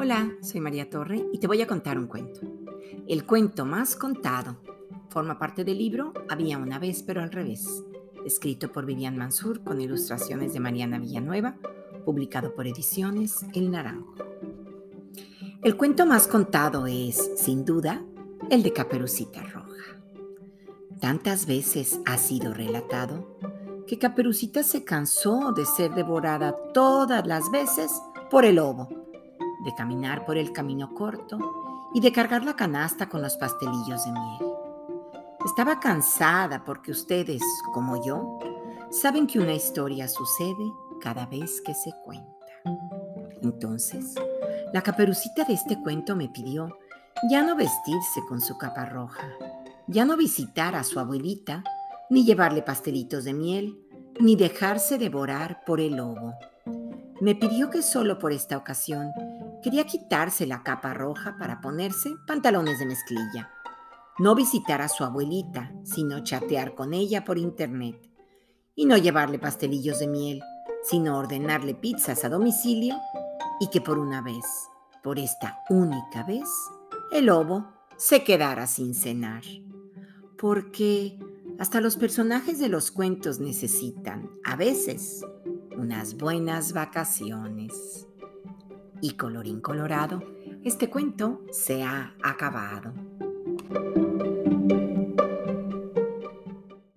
Hola, soy María Torre y te voy a contar un cuento. El cuento más contado. Forma parte del libro Había una vez pero al revés, escrito por Vivian Mansur con ilustraciones de Mariana Villanueva, publicado por Ediciones El Naranjo. El cuento más contado es, sin duda, el de Caperucita Roja. Tantas veces ha sido relatado que Caperucita se cansó de ser devorada todas las veces por el lobo, de caminar por el camino corto y de cargar la canasta con los pastelillos de miel. Estaba cansada porque ustedes, como yo, saben que una historia sucede cada vez que se cuenta. Entonces, la caperucita de este cuento me pidió ya no vestirse con su capa roja, ya no visitar a su abuelita, ni llevarle pastelitos de miel, ni dejarse devorar por el lobo. Me pidió que solo por esta ocasión quería quitarse la capa roja para ponerse pantalones de mezclilla. No visitar a su abuelita, sino chatear con ella por internet. Y no llevarle pastelillos de miel, sino ordenarle pizzas a domicilio y que por una vez, por esta única vez, el lobo se quedara sin cenar. Porque hasta los personajes de los cuentos necesitan, a veces, unas buenas vacaciones. Y colorín colorado, este cuento se ha acabado.